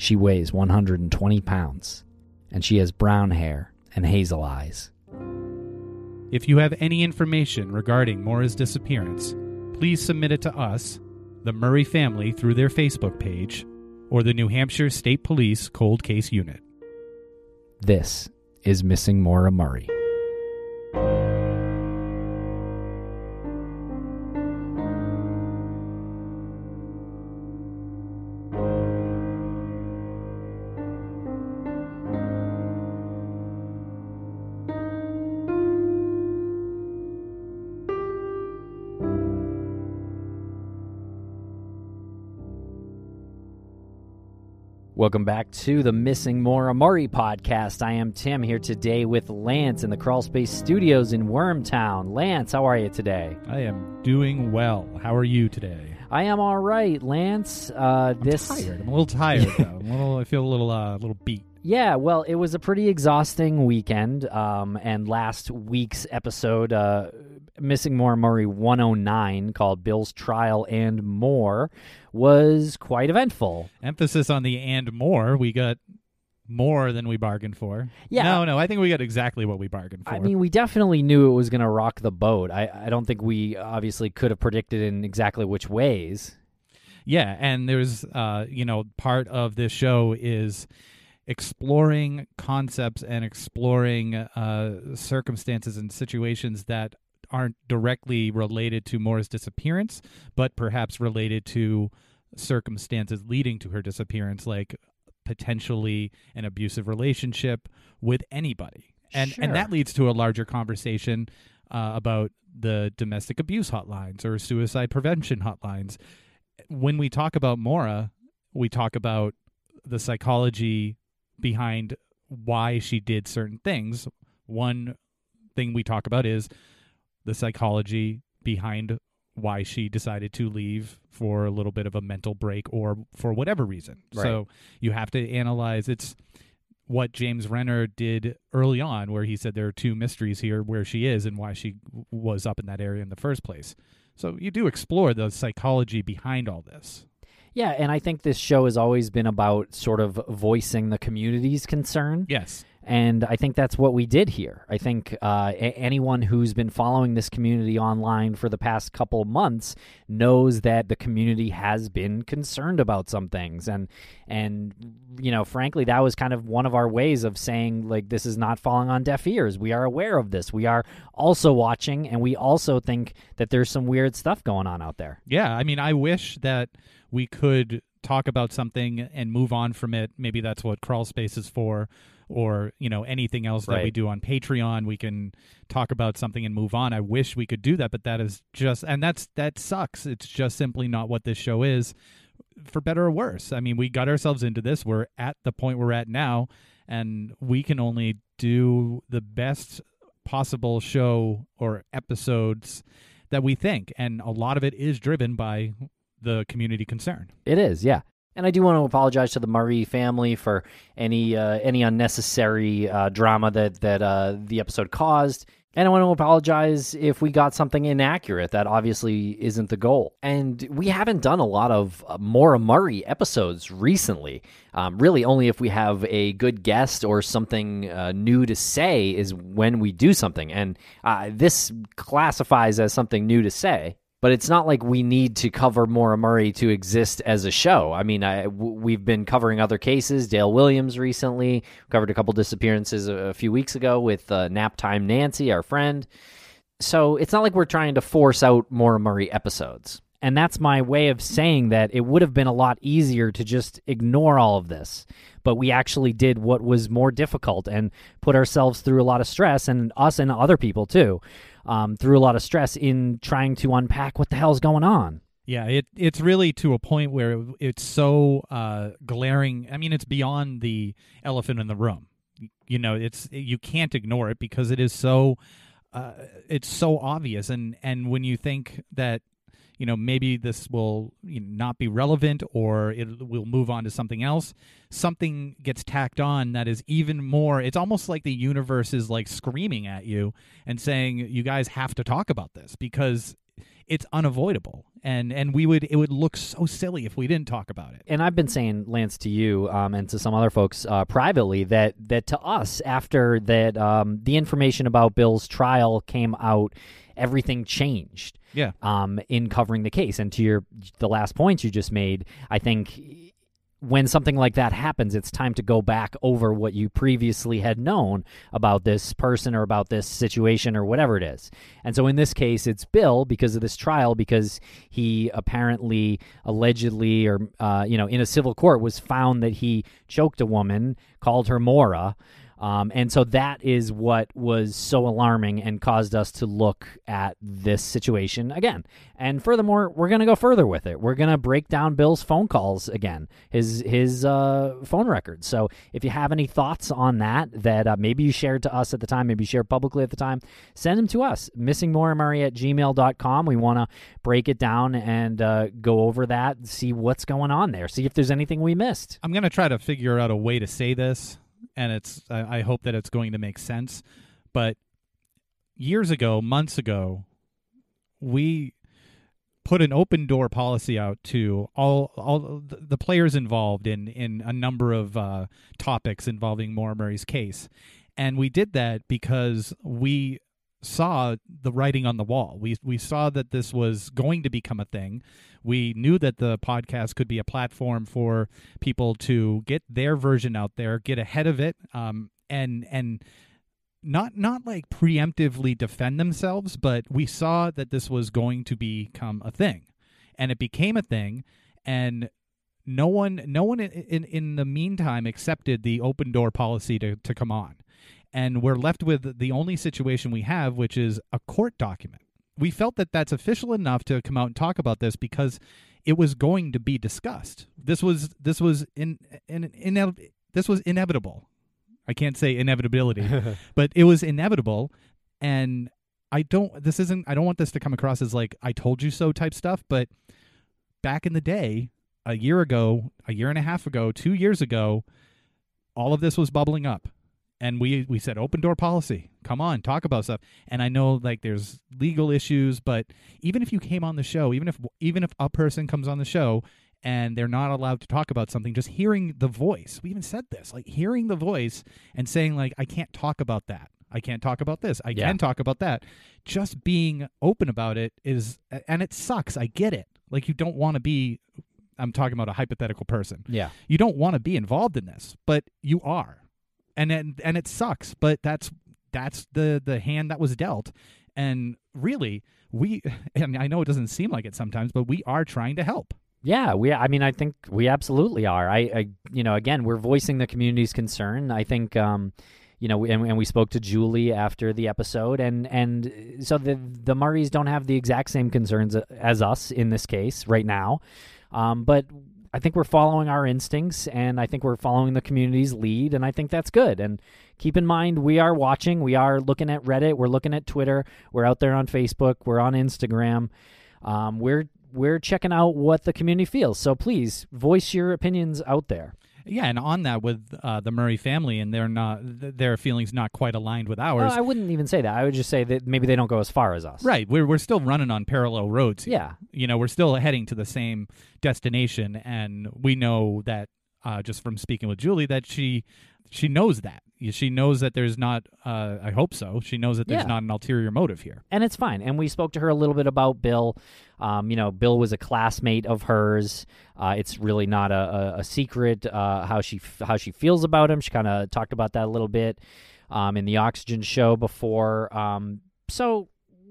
She weighs 120 pounds, and she has brown hair and hazel eyes. If you have any information regarding Maura's disappearance, please submit it to us, the Murray family through their Facebook page, or the New Hampshire State Police Cold Case Unit. This is Missing Maura Murray. Welcome back to the Missing Maura Murray podcast. I am Tim here today with Lance in the Crawl Space Studios in Wormtown. Lance, how are you today? I am doing well. How are you today? I am all right, Lance. Uh, I'm this tired. I'm a little tired though. I'm a little. I feel a little. Uh, little beat. Yeah, well, it was a pretty exhausting weekend, um, and last week's episode, uh, Missing Maura Murray 109, called Bill's Trial and More, was quite eventful. Emphasis on the and more. We got more than we bargained for. Yeah. No, no. I think we got exactly what we bargained for. I mean, we definitely knew it was going to rock the boat. I, I don't think we obviously could have predicted in exactly which ways. Yeah, and there's uh, you know, part of this show is exploring concepts and exploring uh, circumstances and situations that aren't directly related to Maura's disappearance, but perhaps related to circumstances leading to her disappearance, like potentially an abusive relationship with anybody. And Sure. and that leads to a larger conversation uh, about the domestic abuse hotlines or suicide prevention hotlines. When we talk about Maura, we talk about the psychology behind why she did certain things. One thing we talk about is the psychology behind why she decided to leave for a little bit of a mental break or for whatever reason. Right. So you have to analyze it's what James Renner did early on where he said there are two mysteries here where she is and why she was up in that area in the first place. So you do explore the psychology behind all this. Yeah, and I think this show has always been about sort of voicing the community's concern. Yes. And I think that's what we did here. I think uh, a- anyone who's been following this community online for the past couple months knows that the community has been concerned about some things, and and you know, frankly, that was kind of one of our ways of saying like this is not falling on deaf ears. We are aware of this. We are also watching, and we also think that there's some weird stuff going on out there. Yeah, I mean, I wish that we could talk about something and move on from it. Maybe that's what crawl space is for or, you know, anything else that we do on Patreon. We can talk about something and move on. I wish we could do that, but that is just and that's that sucks. It's just simply not what this show is for better or worse. I mean, we got ourselves into this. We're at the point we're at now and we can only do the best possible show or episodes that we think and a lot of it is driven by the community concern. It is, yeah. And I do want to apologize to the Murray family for any uh, any unnecessary uh, drama that that uh, the episode caused. And I want to apologize if we got something inaccurate. That obviously isn't the goal. And we haven't done a lot of uh, Maura Murray episodes recently. Um, really, only if we have a good guest or something uh, new to say is when we do something. And uh, this classifies as something new to say but it's not like we need to cover Maura Murray to exist as a show. I mean, I, w- we've been covering other cases. Dale Williams recently covered a couple disappearances a, a few weeks ago with uh, Nap Time Nancy, our friend. So it's not like we're trying to force out Maura Murray episodes. And that's my way of saying that it would have been a lot easier to just ignore all of this. But we actually did what was more difficult and put ourselves through a lot of stress, and us and other people too, um, through a lot of stress in trying to unpack what the hell's going on. Yeah, it it's really to a point where it's so uh, glaring. I mean, it's beyond the elephant in the room. You know, it's you can't ignore it because it is so uh, it's so obvious. And and when you think that you know maybe this will not be relevant or it will move on to something else, something gets tacked on that is even more. It's almost like the universe is like screaming at you and saying you guys have to talk about this because it's unavoidable and and we would it would look so silly if we didn't talk about it and I've been saying Lance to you um, and to some other folks uh, privately that that to us after that um, the information about Bill's trial came out, everything changed. Yeah. Um, in covering the case, and to your the last points you just made, I think when something like that happens, it's time to go back over what you previously had known about this person or about this situation or whatever it is. And so in this case, it's Bill because of this trial, because he apparently, allegedly, or, uh, you know, in a civil court was found that he choked a woman, called her Maura. Um, and so that is what was so alarming and caused us to look at this situation again. And furthermore, we're going to go further with it. We're going to break down Bill's phone calls again, his his uh, phone records. So if you have any thoughts on that, that uh, maybe you shared to us at the time, maybe you shared publicly at the time, send them to us. Missingmauramurray at gmail.com. We want to break it down and uh, go over that, see what's going on there, see if there's anything we missed. i'm going to try to figure out a way to say this and it's I, hope that it's going to make sense. But years ago months ago we put an open door policy out to all all the players involved in in a number of uh, topics involving Maura Murray's case, and we did that because we saw the writing on the wall. We we saw that this was going to become a thing. We knew that the podcast could be a platform for people to get their version out there, get ahead of it, um, and and not not like preemptively defend themselves, but we saw that this was going to become a thing, and it became a thing, and no one no one in in, the meantime accepted the open door policy to to come on, and we're left with the only situation we have, which is a court document. We felt that that's official enough to come out and talk about this because it was going to be discussed. This was this was in in, in this was inevitable. I can't say inevitability, but it was inevitable and I don't this isn't I don't want this to come across as like I told you so type stuff, but back in the day, a year ago, a year and a half ago, 2 years ago, all of this was bubbling up. And we we said open door policy. Come on, talk about stuff. And I know like there's legal issues, but even if you came on the show, even if even if a person comes on the show and they're not allowed to talk about something just hearing the voice we even said this like hearing the voice and saying like i can't talk about that i can't talk about this i Yeah. can talk about that just being open about it is and it sucks i get it like you don't want to be i'm talking about a hypothetical person Yeah. you don't want to be involved in this but you are and and, and it sucks but that's that's the the hand that was dealt and really we and i know it doesn't seem like it sometimes but we are trying to help Yeah, we. I mean, I think we absolutely are. I, I you know, again, we're voicing the community's concern. I think, um, you know, and, and we spoke to Julie after the episode, and and so the the Murrays don't have the exact same concerns as us in this case right now, um, but. I think we're following our instincts, and I think we're following the community's lead, and I think that's good. And keep in mind, we are watching. We are looking at Reddit. We're looking at Twitter. We're out there on Facebook. We're on Instagram. Um, we're we're checking out what the community feels. So please voice your opinions out there. Yeah and on that with uh, the murray family and they're not their feelings not quite aligned with ours Uh, I wouldn't even say that. I would just say that maybe they don't go as far as us. right we're, we're still running on parallel roads here. Yeah. you know we're still heading to the same destination and we know that uh, just from speaking with julie that she she knows that she knows that there's not uh, i hope so she knows that there's Yeah. not an ulterior motive here and it's fine. And we spoke to her a little bit about Bill. Um, you know, Bill was a classmate of hers. Uh, it's really not a, a, a secret uh, how she f- how she feels about him. She kind of talked about that a little bit um, in the Oxygen show before. Um, so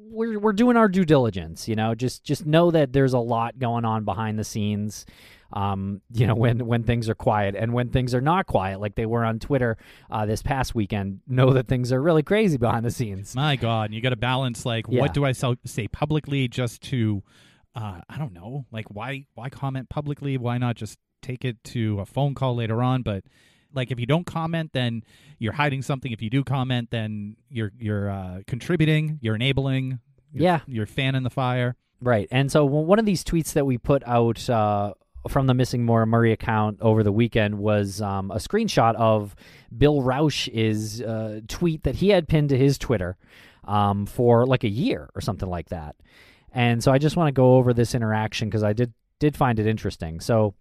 we're we're doing our due diligence. You know, just just know that there's a lot going on behind the scenes. Um, you know, when when things are quiet and when things are not quiet, like they were on Twitter uh, this past weekend, know that things are really crazy behind the scenes. my god you got to balance like Yeah. what do i sell, say publicly just to uh, i don't know like why why comment publicly why not just take it to a phone call later on but like if you don't comment then you're hiding something if you do comment then you're you're uh, contributing you're enabling you're, Yeah. you're fanning the fire Right. And so one of these tweets that we put out uh, from the Missing Maura Murray account over the weekend was um, a screenshot of Bill Rausch's uh, tweet that he had pinned to his Twitter um, for like a year or something like that. And so I just want to go over this interaction because I did did find it interesting. So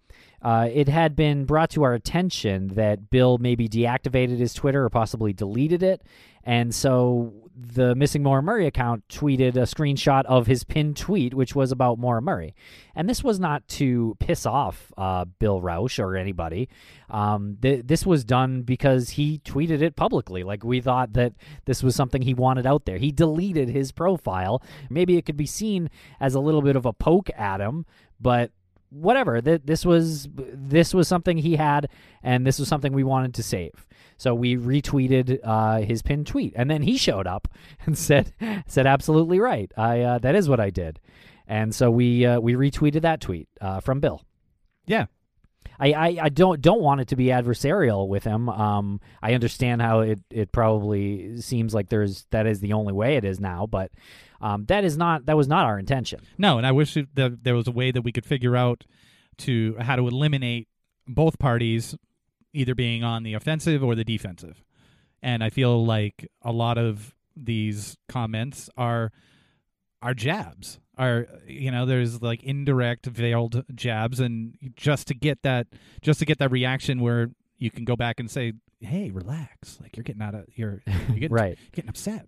uh, it had been brought to our attention that Bill maybe deactivated his Twitter or possibly deleted it. And so the Missing Maura Murray account tweeted a screenshot of his pinned tweet, which was about Maura Murray. And this was not to piss off uh, Bill Rausch or anybody. Um, th- this was done because he tweeted it publicly. Like we thought that this was something he wanted out there. He deleted his profile. Maybe it could be seen as a little bit of a poke at him, but whatever. Th- this was this was something he had, and this was something we wanted to save. So we retweeted uh, his pinned tweet, and then he showed up and said said absolutely right. I uh, that is what I did, and so we uh, we retweeted that tweet uh, from Bill. yeah I, I, I don't don't want it to be adversarial with him. Um, I understand how it, it probably seems like there's that is the only way it is now, but um, that is not that was not our intention. No, and I wish that there was a way that we could figure out to how to eliminate both parties either being on the offensive or the defensive. And I feel like a lot of these comments are are jabs. Are you know, there's like indirect veiled jabs and just to get that just to get that reaction where you can go back and say, "Hey, relax. Like you're getting out of you're you're getting Right. getting upset."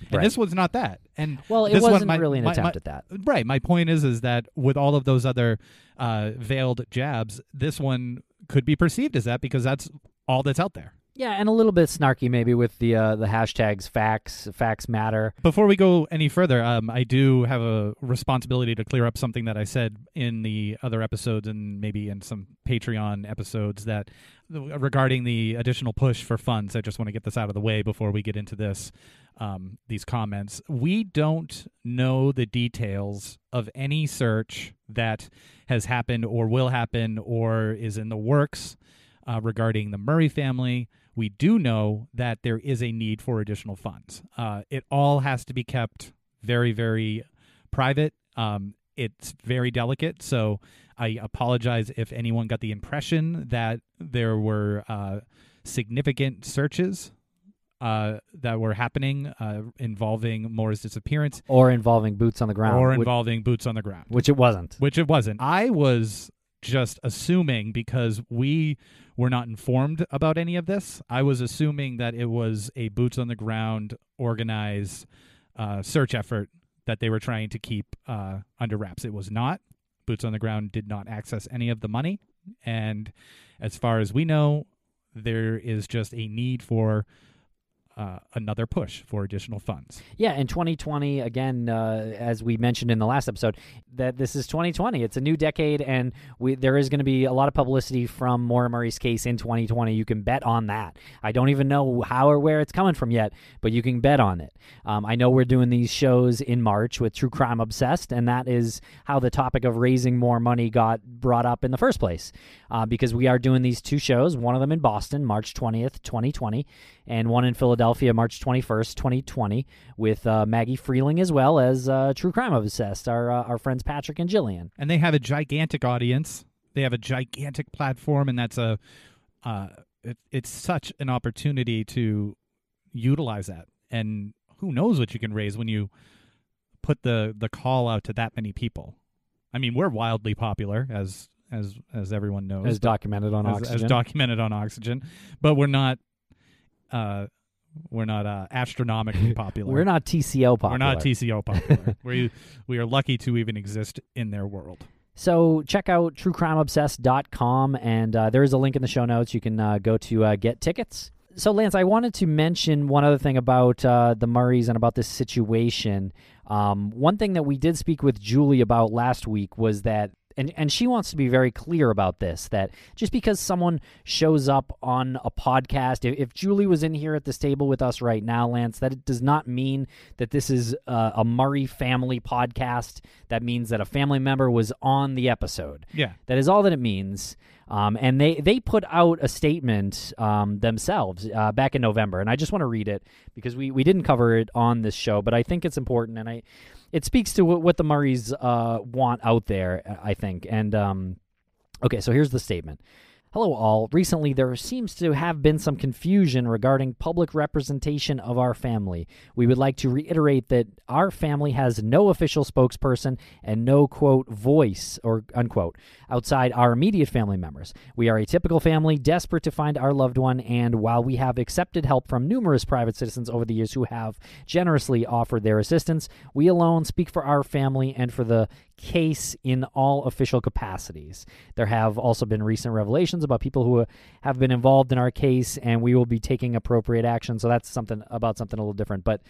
And Right. this was not that. And Well, it this wasn't my- really an my- attempt my- at that. Right. My point is, is that with all of those other uh, veiled jabs, this one could be perceived as that because that's all that's out there. Yeah, and a little bit snarky maybe with the uh, the hashtags facts facts matter. Before we go any further, um, I do have a responsibility to clear up something that I said in the other episodes and maybe in some Patreon episodes that regarding the additional push for funds. I just want to get this out of the way before we get into this. Um, these comments. We don't know the details of any search that has happened or will happen or is in the works uh, regarding the Murray family. We do know that there is a need for additional funds. Uh, it all has to be kept very, very private. Um, it's very delicate. So I apologize if anyone got the impression that there were uh, significant searches uh, that were happening uh, involving Maura's disappearance Or involving boots on the ground. or which, involving boots on the ground, which it wasn't. which it wasn't. I was just assuming because we were not informed about any of this. I was assuming that it was a boots on the ground, organized uh, search effort that they were trying to keep uh, under wraps. It was not. Boots on the ground did not access any of the money. And as far as we know, there is just a need for uh, another push for additional funds. Yeah, in 2020, again, uh, as we mentioned in the last episode, that this is 2020. It's a new decade, and we, there is going to be a lot of publicity from Maura Murray's case in 2020. You can bet on that. I don't even know how or where it's coming from yet, but you can bet on it. Um, I know we're doing these shows in March with True Crime Obsessed, and that is how the topic of raising more money got brought up in the first place, uh, because we are doing these two shows, one of them in Boston, March 20th, 2020, and one in Philadelphia, March 21st, 2020, with uh, Maggie Freleng as well as uh, True Crime Obsessed, our uh, our friends Patrick and Jillian. And they have a gigantic audience. They have a gigantic platform, and that's a uh, it, it's such an opportunity to utilize that. And who knows what you can raise when you put the the call out to that many people. I mean, we're wildly popular as as as everyone knows, As documented on as, Oxygen. as documented on Oxygen, but we're not uh we're not uh astronomically popular. We're not TCO popular. We're not TCO popular. we we are lucky to even exist in their world. So check out truecrimeobsessed.com, and uh, there is a link in the show notes. You can uh, go to uh, get tickets. So, Lance, I wanted to mention one other thing about uh, the Murrays and about this situation. Um, one thing that we did speak with Julie about last week was that, and, and she wants to be very clear about this, that just because someone shows up on a podcast, if, if Julie was in here at this table with us right now, Lance, that it does not mean that this is uh, a Murray family podcast. That means that a family member was on the episode. Yeah. That is all that it means. Um, and they, they put out a statement um, themselves uh, back in November, and I just want to read it because we, we didn't cover it on this show, but I think it's important, and I it speaks to what, the Murrays uh, want out there, I think. And um, okay, so here's the statement. Hello, all. Recently, there seems to have been some confusion regarding public representation of our family. We would like to reiterate that our family has no official spokesperson and no, quote, voice, or unquote, outside our immediate family members. We are a typical family desperate to find our loved one, and while we have accepted help from numerous private citizens over the years who have generously offered their assistance, we alone speak for our family and for the case in all official capacities. There have also been recent revelations about people who have been involved in our case, and we will be taking appropriate action. So that's something about something a little different. But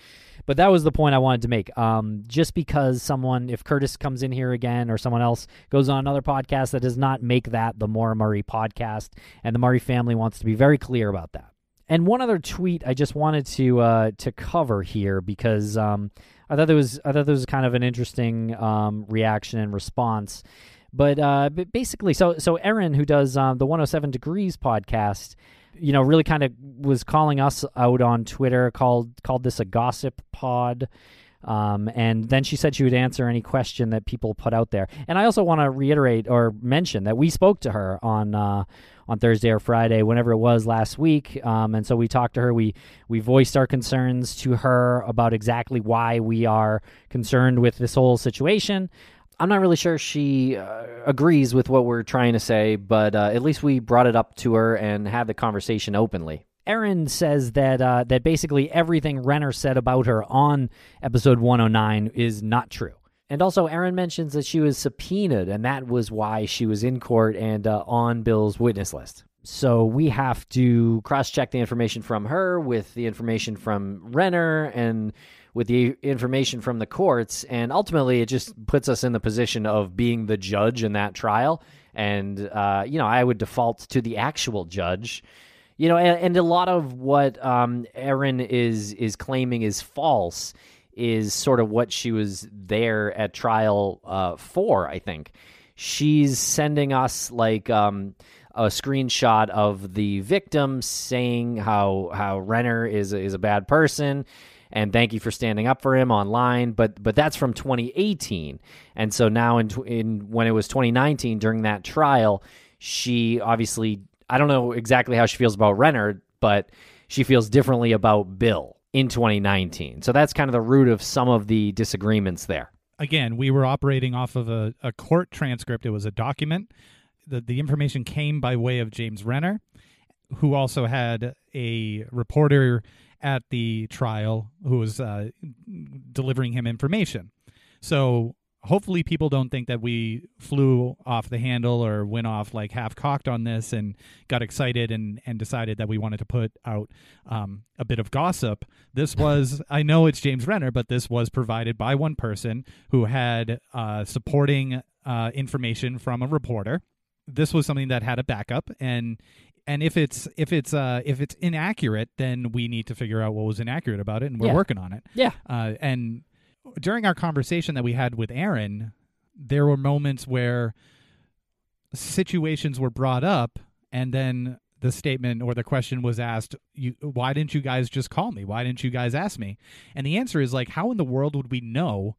but that was the point I wanted to make. Um, just because someone, if Curtis comes in here again, or someone else goes on another podcast, that does not make that the Maura Murray podcast, and the Murray family wants to be very clear about that. And one other tweet I just wanted to uh, to cover here because um, I thought there was I thought there was kind of an interesting um, reaction and response. But, uh, basically, so so Erin, who does um, the 107 Degrees podcast, you know, really kind of was calling us out on Twitter, called called this a gossip pod. Um, and then she said she would answer any question that people put out there. And I also want to reiterate or mention that we spoke to her on uh, on Thursday or Friday, whenever it was last week. Um, and so we talked to her. We we voiced our concerns to her about exactly why we are concerned with this whole situation. I'm not really sure she uh, agrees with what we're trying to say, but uh, at least we brought it up to her and had the conversation openly. Erin says that uh, that basically everything Renner said about her on episode 109 is not true. And also, Erin mentions that she was subpoenaed, and that was why she was in court and uh, on Bill's witness list. So we have to cross check the information from her with the information from Renner and with the information from the courts. And ultimately, it just puts us in the position of being the judge in that trial. And, uh, you know, I would default to the actual judge. You know, and, and a lot of what um, Erin is is claiming is false is sort of what she was there at trial uh, for. I think she's sending us like um, a screenshot of the victim saying how how Renner is is a bad person and thank you for standing up for him online but but that's from 2018 and so now in in when it was 2019 during that trial she obviously I don't know exactly how she feels about Renner but she feels differently about Bill in 2019 so that's kind of the root of some of the disagreements there Again, we were operating off of a, a court transcript. It was a document. the, the information came by way of James Renner, who also had a reporter at the trial who was uh, delivering him information. So hopefully people don't think that we flew off the handle or went off like half cocked on this and got excited and, and decided that we wanted to put out um, a bit of gossip. This was, I know it's James Renner, but this was provided by one person who had uh, supporting uh, information from a reporter. This was something that had a backup and and if it's if it's uh if it's inaccurate then we need to figure out what was inaccurate about it and we're Yeah. working on it Yeah. uh, and during our conversation that we had with Erin, there were moments where situations were brought up, and then the statement or the question was asked, "You, why didn't you guys just call me? Why didn't you guys ask me?" And the answer is like, how in the world would we know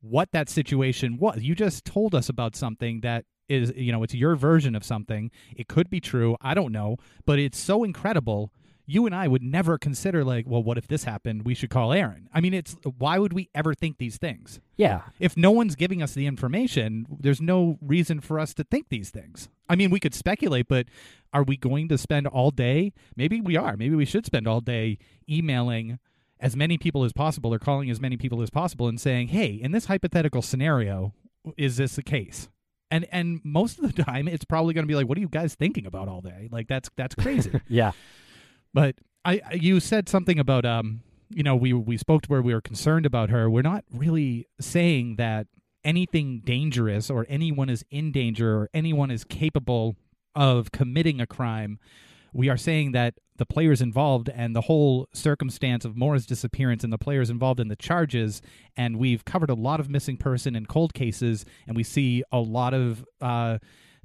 what that situation was? You just told us about something that is, you know, it's your version of something. It could be true. I don't know, but it's so incredible you and I would never consider like, well, what if this happened? We should call Erin. I mean, it's why would we ever think these things? Yeah. If no one's giving us the information, there's no reason for us to think these things. I mean, we could speculate, but are we going to spend all day? Maybe we are. Maybe we should spend all day emailing as many people as possible or calling as many people as possible and saying, "Hey, in this hypothetical scenario, is this the case?" And and most of the time it's probably going to be like, "What are you guys thinking about all day?" Like that's that's crazy. Yeah. But I, you said something about um, you know, we we spoke to where we were concerned about her. We're not really saying that anything dangerous or anyone is in danger or anyone is capable of committing a crime. We are saying that the players involved and the whole circumstance of Maura's disappearance and the players involved in the charges, and we've covered a lot of missing person and cold cases, and we see a lot of uh,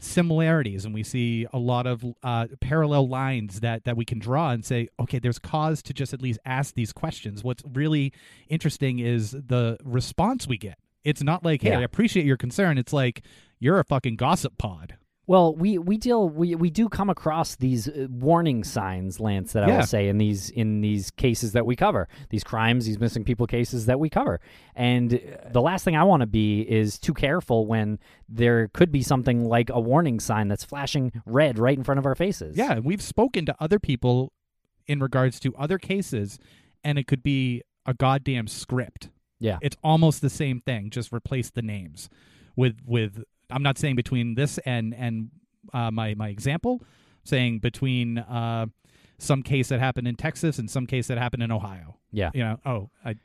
similarities and we see a lot of uh, parallel lines that that we can draw and say okay there's cause to just at least ask these questions. What's really interesting is the response we get. It's not like hey Yeah. i appreciate your concern. It's like you're a fucking gossip pod Well, we we deal we we do come across these uh, warning signs, Lance, that I Yeah. will say in these in these cases that we cover, these crimes, these missing people cases that we cover. And uh, the last thing I want to be is too careful when there could be something like a warning sign that's flashing red right in front of our faces. yeah we've spoken to other people in regards to other cases and it could be a goddamn script Yeah. it's almost the same thing just replace the names with with i'm not saying between this and and uh, my my example saying between uh, some case that happened in texas and some case that happened in ohio Yeah. you know oh i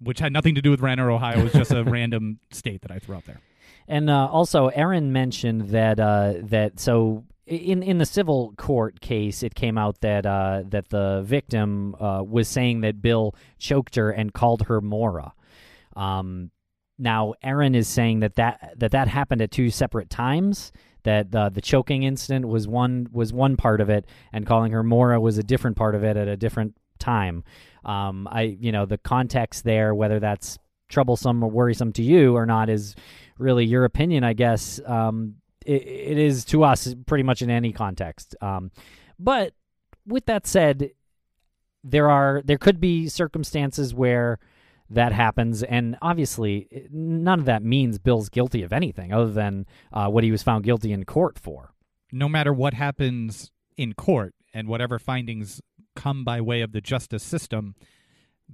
which had nothing to do with Renner, Ohio. It was just a random state that I threw out there. And uh, also, Erin mentioned that uh, that so in in the civil court case, it came out that uh, that the victim uh, was saying that Bill choked her and called her Maura. Um, now, Erin is saying that that that, that happened at two separate times. That uh, the choking incident was one was one part of it, and calling her Maura was a different part of it at a different time. Um, I you know the context there, whether that's troublesome or worrisome to you or not, is really your opinion, I guess. Um, it, it is to us pretty much in any context. Um, but with that said, there are there could be circumstances where that happens, and obviously, none of that means Bill's guilty of anything other than uh, what he was found guilty in court for. No matter what happens in court and whatever findings come by way of the justice system,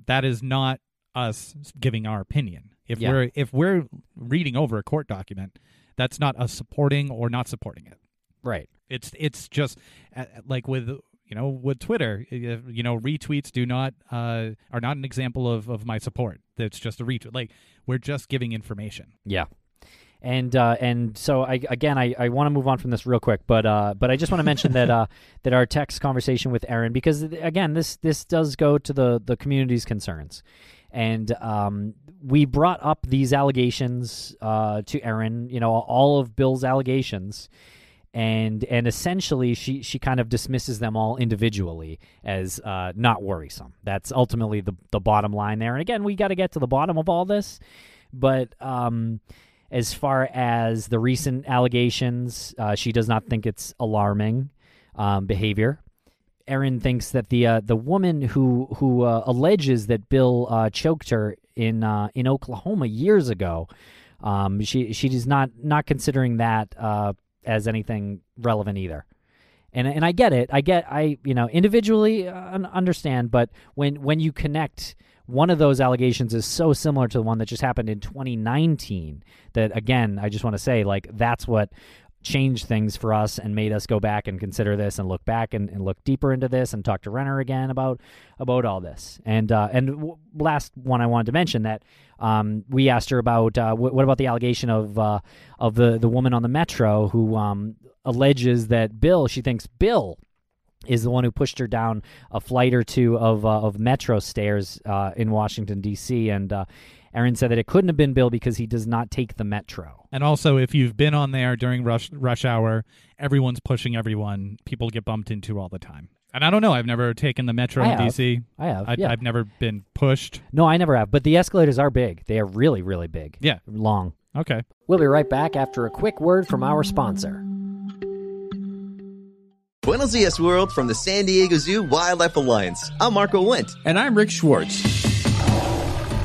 that is not us giving our opinion. If Yeah. we're if we're reading over a court document, that's not us supporting or not supporting it. Right. It's it's just uh, like with you know with Twitter, you know retweets do not uh, are not an example of of my support. It's just a retweet. Like we're just giving information. Yeah. And uh, and so I again I, I want to move on from this real quick, but uh, but I just want to mention that uh, that our text conversation with Erin because again this this does go to the the community's concerns, and um, we brought up these allegations uh, to Erin, you know all of Bill's allegations, and and essentially she she kind of dismisses them all individually as uh, not worrisome. That's ultimately the the bottom line there. And again, we got to get to the bottom of all this, but um, as far as the recent allegations, uh, she does not think it's alarming um, behavior. Erin thinks that the uh, the woman who who uh, alleges that Bill uh, choked her in uh, in Oklahoma years ago, um, she she is not not considering that uh, as anything relevant either. And and I get it. I get I you know individually uh, understand, but when when you connect one of those allegations is so similar to the one that just happened in 2019 that again I just want to say like that's what changed things for us and made us go back and consider this and look back and, and look deeper into this and talk to Renner again about about all this. And uh, and w- last one I wanted to mention that um, we asked her about uh, w- what about the allegation of uh, of the the woman on the metro who um, alleges that Bill she thinks Bill is the one who pushed her down a flight or two of uh, of metro stairs uh, in Washington D.C. and uh, Erin said that it couldn't have been Bill because he does not take the metro. And also, if you've been on there during rush rush hour, everyone's pushing everyone. People get bumped into all the time. And I don't know. I've never taken the metro I in have. DC. I have, I, yeah. I've never been pushed. No, I never have. But the escalators are big. They are really, really big. Yeah. Long. Okay. We'll be right back after a quick word from our sponsor. Buenos Dias World from the San Diego Zoo Wildlife Alliance. I'm Marco Wendt. And I'm Rick Schwartz.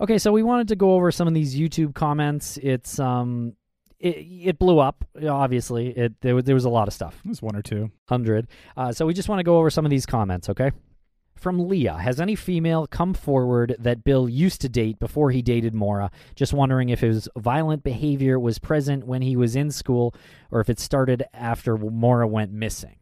Okay, so we wanted to go over some of these YouTube comments. It's um, it, it blew up. Obviously, it there, was- there was a lot of stuff. It was one or two hundred. Uh, so we just want to go over some of these comments. Okay. From Leah, has any female come forward that Bill used to date before he dated Maura? Just wondering if his violent behavior was present when he was in school or if it started after Maura went missing.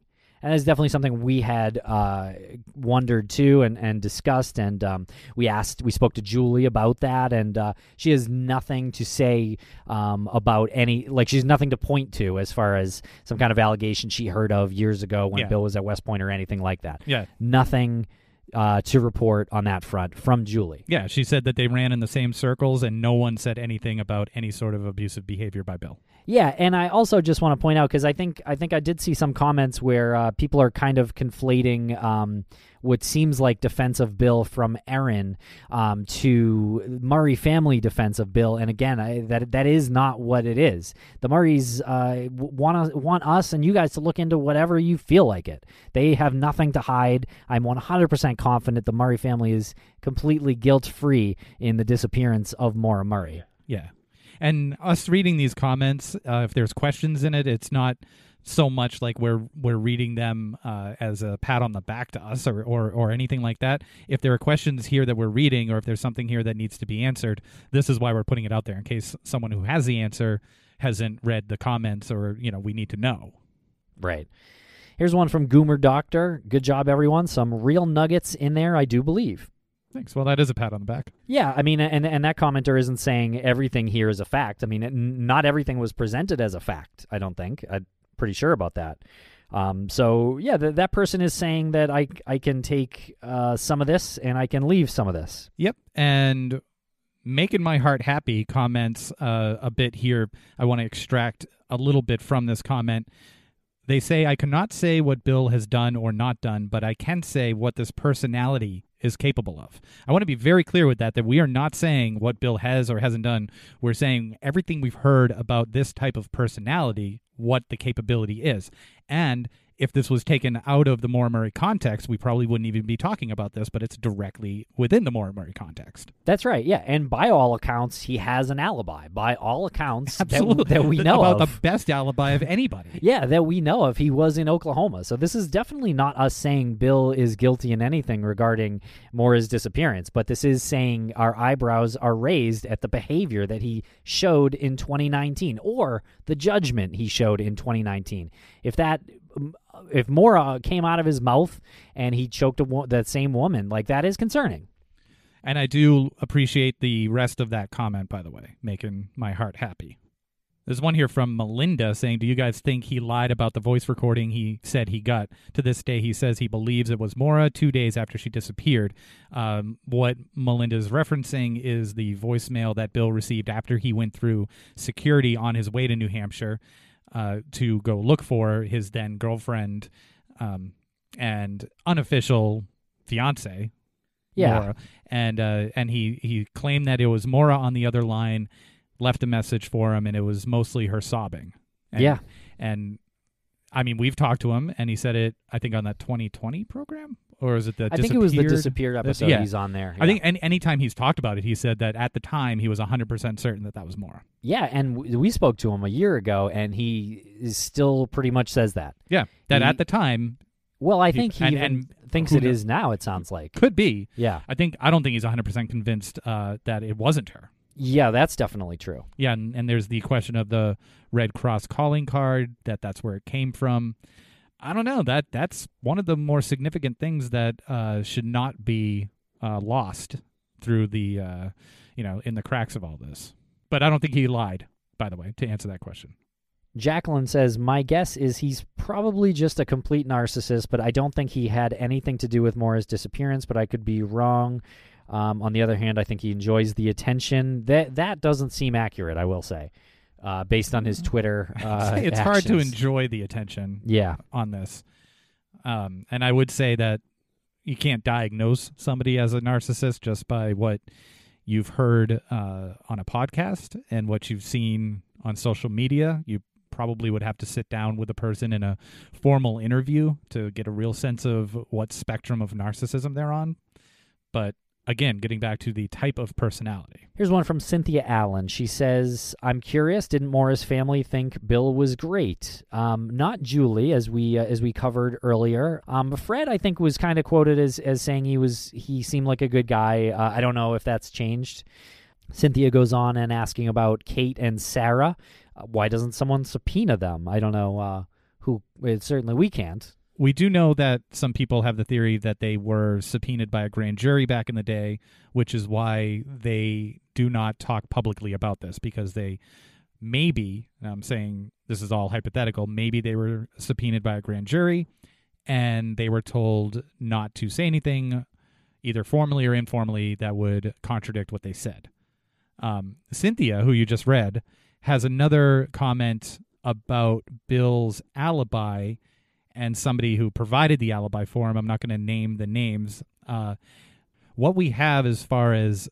And that's definitely something we had uh, wondered too and, and discussed. And um, we asked, we spoke to Julie about that, and uh, she has nothing to say um, about any, like, she's nothing to point to as far as some kind of allegation she heard of years ago when Yeah. Bill was at West Point or anything like that. Yeah. Nothing uh, to report on that front from Julie. Yeah, she said that they ran in the same circles and no one said anything about any sort of abusive behavior by Bill. Yeah, and I also just want to point out because I think I think I did see some comments where uh, people are kind of conflating um, what seems like defense of Bill from Erin um, to Murray family defense of Bill, and again, I, that that is not what it is. The Murrays uh, want want us and you guys to look into whatever you feel like it. They have nothing to hide. I'm 100% confident the Murray family is completely guilt free in the disappearance of Maura Murray. Yeah. And us reading these comments, uh, if there's questions in it, it's not so much like we're we're reading them uh, as a pat on the back to us or, or or anything like that. If there are questions here that we're reading, or if there's something here that needs to be answered, this is why we're putting it out there in case someone who has the answer hasn't read the comments, or you know, we need to know. Right. Here's one from Goomer Doctor. Good job, everyone. Some real nuggets in there, I do believe. Thanks. Well, that is a pat on the back. Yeah, I mean, and and that commenter isn't saying everything here is a fact. I mean, it, not everything was presented as a fact. I don't think. I'm pretty sure about that. Um, so yeah, th- that person is saying that I I can take uh, some of this and I can leave some of this. Yep. And making my heart happy comments uh, a bit here. I want to extract a little bit from this comment. They say, I cannot say what Bill has done or not done, but I can say what this personality is capable of. I want to be very clear with that, that we are not saying what Bill has or hasn't done. We're saying everything we've heard about this type of personality, what the capability is. And if this was taken out of the Murray context, we probably wouldn't even be talking about this, but it's directly within the Murray context. That's right. Yeah, and by all accounts, he has an alibi. By all accounts that, Absolutely. that we know about of. the best alibi of anybody. Yeah, that we know of. He was in Oklahoma. So this is definitely not us saying Bill is guilty in anything regarding Maura's disappearance, but this is saying our eyebrows are raised at the behavior that he showed in 2019 or the judgment he showed in 2019. If that if Maura came out of his mouth and he choked a wo- that same woman, like that is concerning. And I do appreciate the rest of that comment, by the way, making my heart happy. There's one here from Melinda saying, Do you guys think he lied about the voice recording he said he got? To this day, he says he believes it was Maura two days after she disappeared. Um, what Melinda is referencing is the voicemail that Bill received after he went through security on his way to New Hampshire uh, to go look for his then girlfriend um, and unofficial fiance, Yeah. Maura. And uh, and he he claimed that it was Maura on the other line, left a message for him, and it was mostly her sobbing. And, Yeah. and I mean we've talked to him, and he said it. I think on that 2020 program, or is it the? I think it was the disappeared- episode yeah. he's on there. I think any anytime he's talked about it, he said that at the time he was 100 percent certain that that was Maura. Yeah, and w- we spoke to him a year ago, and he is still pretty much says that. Yeah, that He- at the time Well, I He- think he and- even and thinks it is now. It sounds like. could be. Yeah, I think I don't think he's 100 percent convinced uh, that it wasn't her. Yeah, that's definitely true. Yeah, and, and there's the question of the Red Cross calling card that that's where it came from. I don't know that that's one of the more significant things that uh, should not be uh, lost through the uh, you know in the cracks of all this. But I don't think he lied. By the way, to answer that question. Jacqueline says, My guess is he's probably just a complete narcissist, but I don't think he had anything to do with Maura's disappearance, but I could be wrong. Um, on the other hand, I think he enjoys the attention. That that doesn't seem accurate, I will say, uh, based on his Twitter. Uh, it's hard to enjoy the attention. Yeah. on this. Um, and I would say that you can't diagnose somebody as a narcissist just by what you've heard uh, on a podcast and what you've seen on social media. You probably would have to sit down with a person in a formal interview to get a real sense of what spectrum of narcissism they're on. But again, getting back to the type of personality. Here's one from Cynthia Allen. She says, "I'm curious. Didn't Maura's family think Bill was great? Um, not Julie, as we uh, as we covered earlier. Um, Fred, I think, was kind of quoted as as saying he was he seemed like a good guy. Uh, I don't know if that's changed." Cynthia goes on and asking about Kate and Sarah. Uh, why doesn't someone subpoena them? I don't know. Uh, who? It, certainly, we can't. We do know that some people have the theory that they were subpoenaed by a grand jury back in the day, which is why they do not talk publicly about this because they maybe, I'm saying this is all hypothetical, maybe they were subpoenaed by a grand jury and they were told not to say anything, either formally or informally, that would contradict what they said. Um, Cynthia, who you just read, has another comment about Bill's alibi and somebody who provided the alibi for him. I'm not going to name the names. Uh, what we have as far as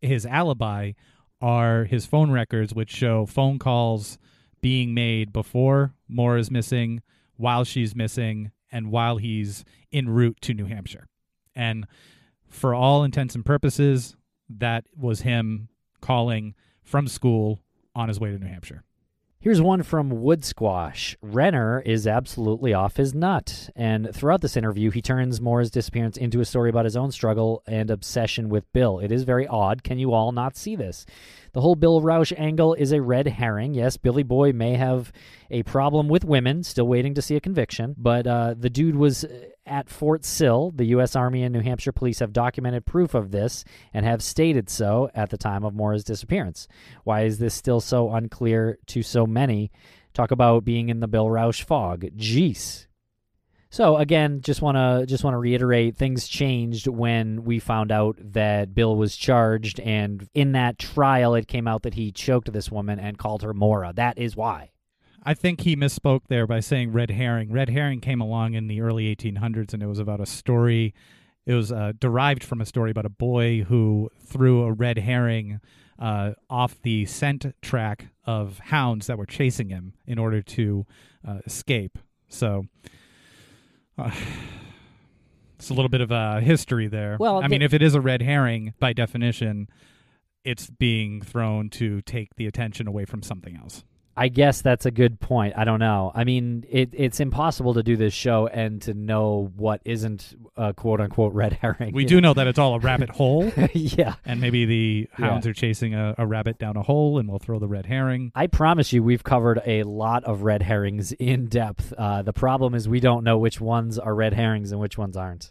his alibi are his phone records, which show phone calls being made before Maura's missing, while she's missing, and while he's en route to New Hampshire. And for all intents and purposes, that was him calling from school on his way to New Hampshire. Here's one from Wood Squash. Renner is absolutely off his nut. And throughout this interview, he turns Maura's disappearance into a story about his own struggle and obsession with Bill. It is very odd. Can you all not see this? The whole Bill Rausch angle is a red herring. Yes, Billy Boy may have a problem with women, still waiting to see a conviction, but uh, the dude was at Fort Sill. The U.S. Army and New Hampshire police have documented proof of this and have stated so at the time of Maura's disappearance. Why is this still so unclear to so many? Talk about being in the Bill Rausch fog. Jeez. So again, just want to just want to reiterate things changed when we found out that Bill was charged and in that trial it came out that he choked this woman and called her Mora. That is why. I think he misspoke there by saying red herring. Red herring came along in the early 1800s and it was about a story it was uh, derived from a story about a boy who threw a red herring uh, off the scent track of hounds that were chasing him in order to uh, escape. So uh, it's a little bit of a history there. Well, I the- mean, if it is a red herring, by definition, it's being thrown to take the attention away from something else. I guess that's a good point. I don't know. I mean, it, it's impossible to do this show and to know what isn't a quote unquote red herring. We do know that it's all a rabbit hole, yeah. and maybe the hounds Yeah. are chasing a, a rabbit down a hole, and we'll throw the red herring. I promise you, we've covered a lot of red herrings in depth. Uh, the problem is we don't know which ones are red herrings and which ones aren't.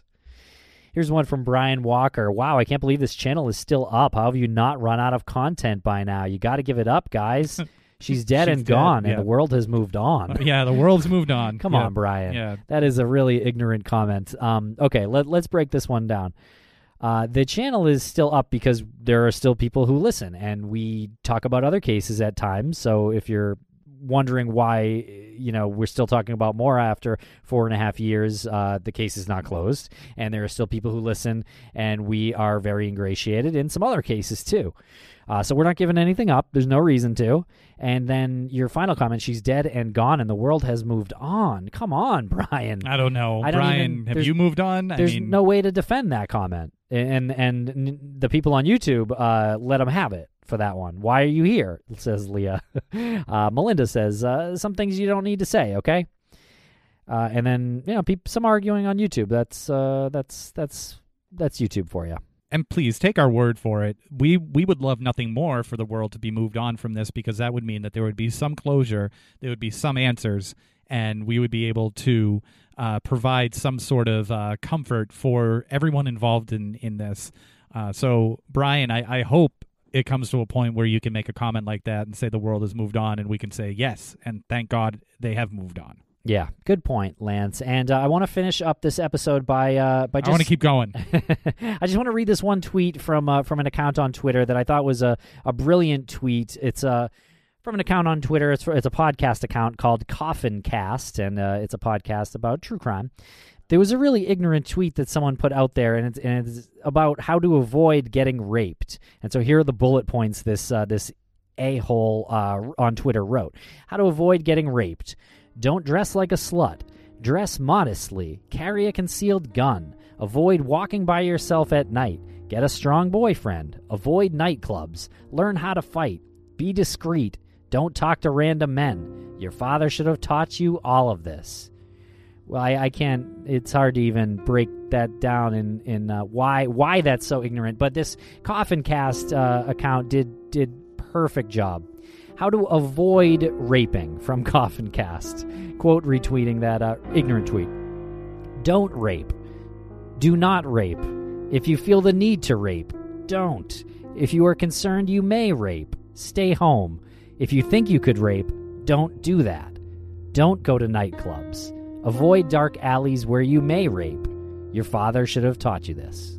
Here's one from Brian Walker. Wow, I can't believe this channel is still up. How have you not run out of content by now? You got to give it up, guys. She's dead She's and dead, gone, yeah. and the world has moved on. Yeah, the world's moved on. Come Yeah. on, Brian. Yeah. That is a really ignorant comment. Um, okay, let, let's break this one down. Uh, the channel is still up because there are still people who listen, and we talk about other cases at times. So if you're wondering why, you know, we're still talking about Maura after four and a half years, uh, the case is not closed, and there are still people who listen, and we are very ingratiated in some other cases too. Uh, so we're not giving anything up. There's no reason to. And then your final comment: she's dead and gone, and the world has moved on. Come on, Brian. I don't know, I don't Brian. even- have you moved on? I There's mean, no way to defend that comment, and and the people on YouTube uh, let them have it for that one. Why are you here? Says Leah. uh, Melinda says uh, some things you don't need to say. Okay. Uh, and then you know, some arguing on YouTube. That's uh, that's that's that's YouTube for you. and please take our word for it. We we would love nothing more for the world to be moved on from this because that would mean that there would be some closure, there would be some answers, and we would be able to uh, provide some sort of uh, comfort for everyone involved in in this. So, Brian, I, I hope it comes to a point where you can make a comment like that and say the world has moved on, and we can say yes, and thank God they have moved on. Yeah, good point, Lance. And uh, I want to finish up this episode by uh, by just I want to keep going. I just want to read this one tweet from uh, from an account on Twitter that I thought was a, a brilliant tweet. It's uh, from an account on Twitter. It's it's a podcast account called Coffin Cast, and uh, it's a podcast about true crime. There was a really ignorant tweet that someone put out there, and it's, and it's about how to avoid getting raped. And so here are the bullet points this uh, this a hole uh, on Twitter wrote: How to avoid getting raped. Don't dress like a slut. Dress modestly. Carry a concealed gun. Avoid walking by yourself at night. Get a strong boyfriend. Avoid nightclubs. Learn how to fight. Be discreet. Don't talk to random men. Your father should have taught you all of this. Well, I, I can't. It's hard to even break that down in in uh, why why that's so ignorant. But this Coffin Cast uh, account did did perfect job. How to avoid raping from Coffin Cast. Quote retweeting that uh, ignorant tweet. Don't rape. Do not rape. If you feel the need to rape, don't. If you are concerned you may rape, stay home. If you think you could rape, don't do that. Don't go to nightclubs. Avoid dark alleys where you may rape. Your father should have taught you this.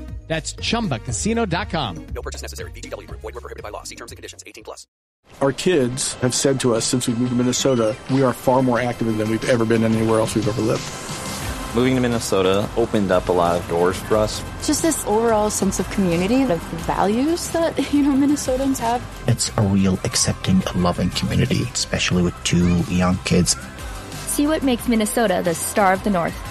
That's chumbacasino.com. No purchase necessary. VGW Group. Void were prohibited by law. See terms and conditions. 18 plus. Our kids have said to us since we moved to Minnesota, we are far more active than we've ever been anywhere else we've ever lived. Moving to Minnesota opened up a lot of doors for us. Just this overall sense of community, the values that, you know, Minnesotans have. It's a real accepting, loving community, especially with two young kids. See what makes Minnesota the star of the North.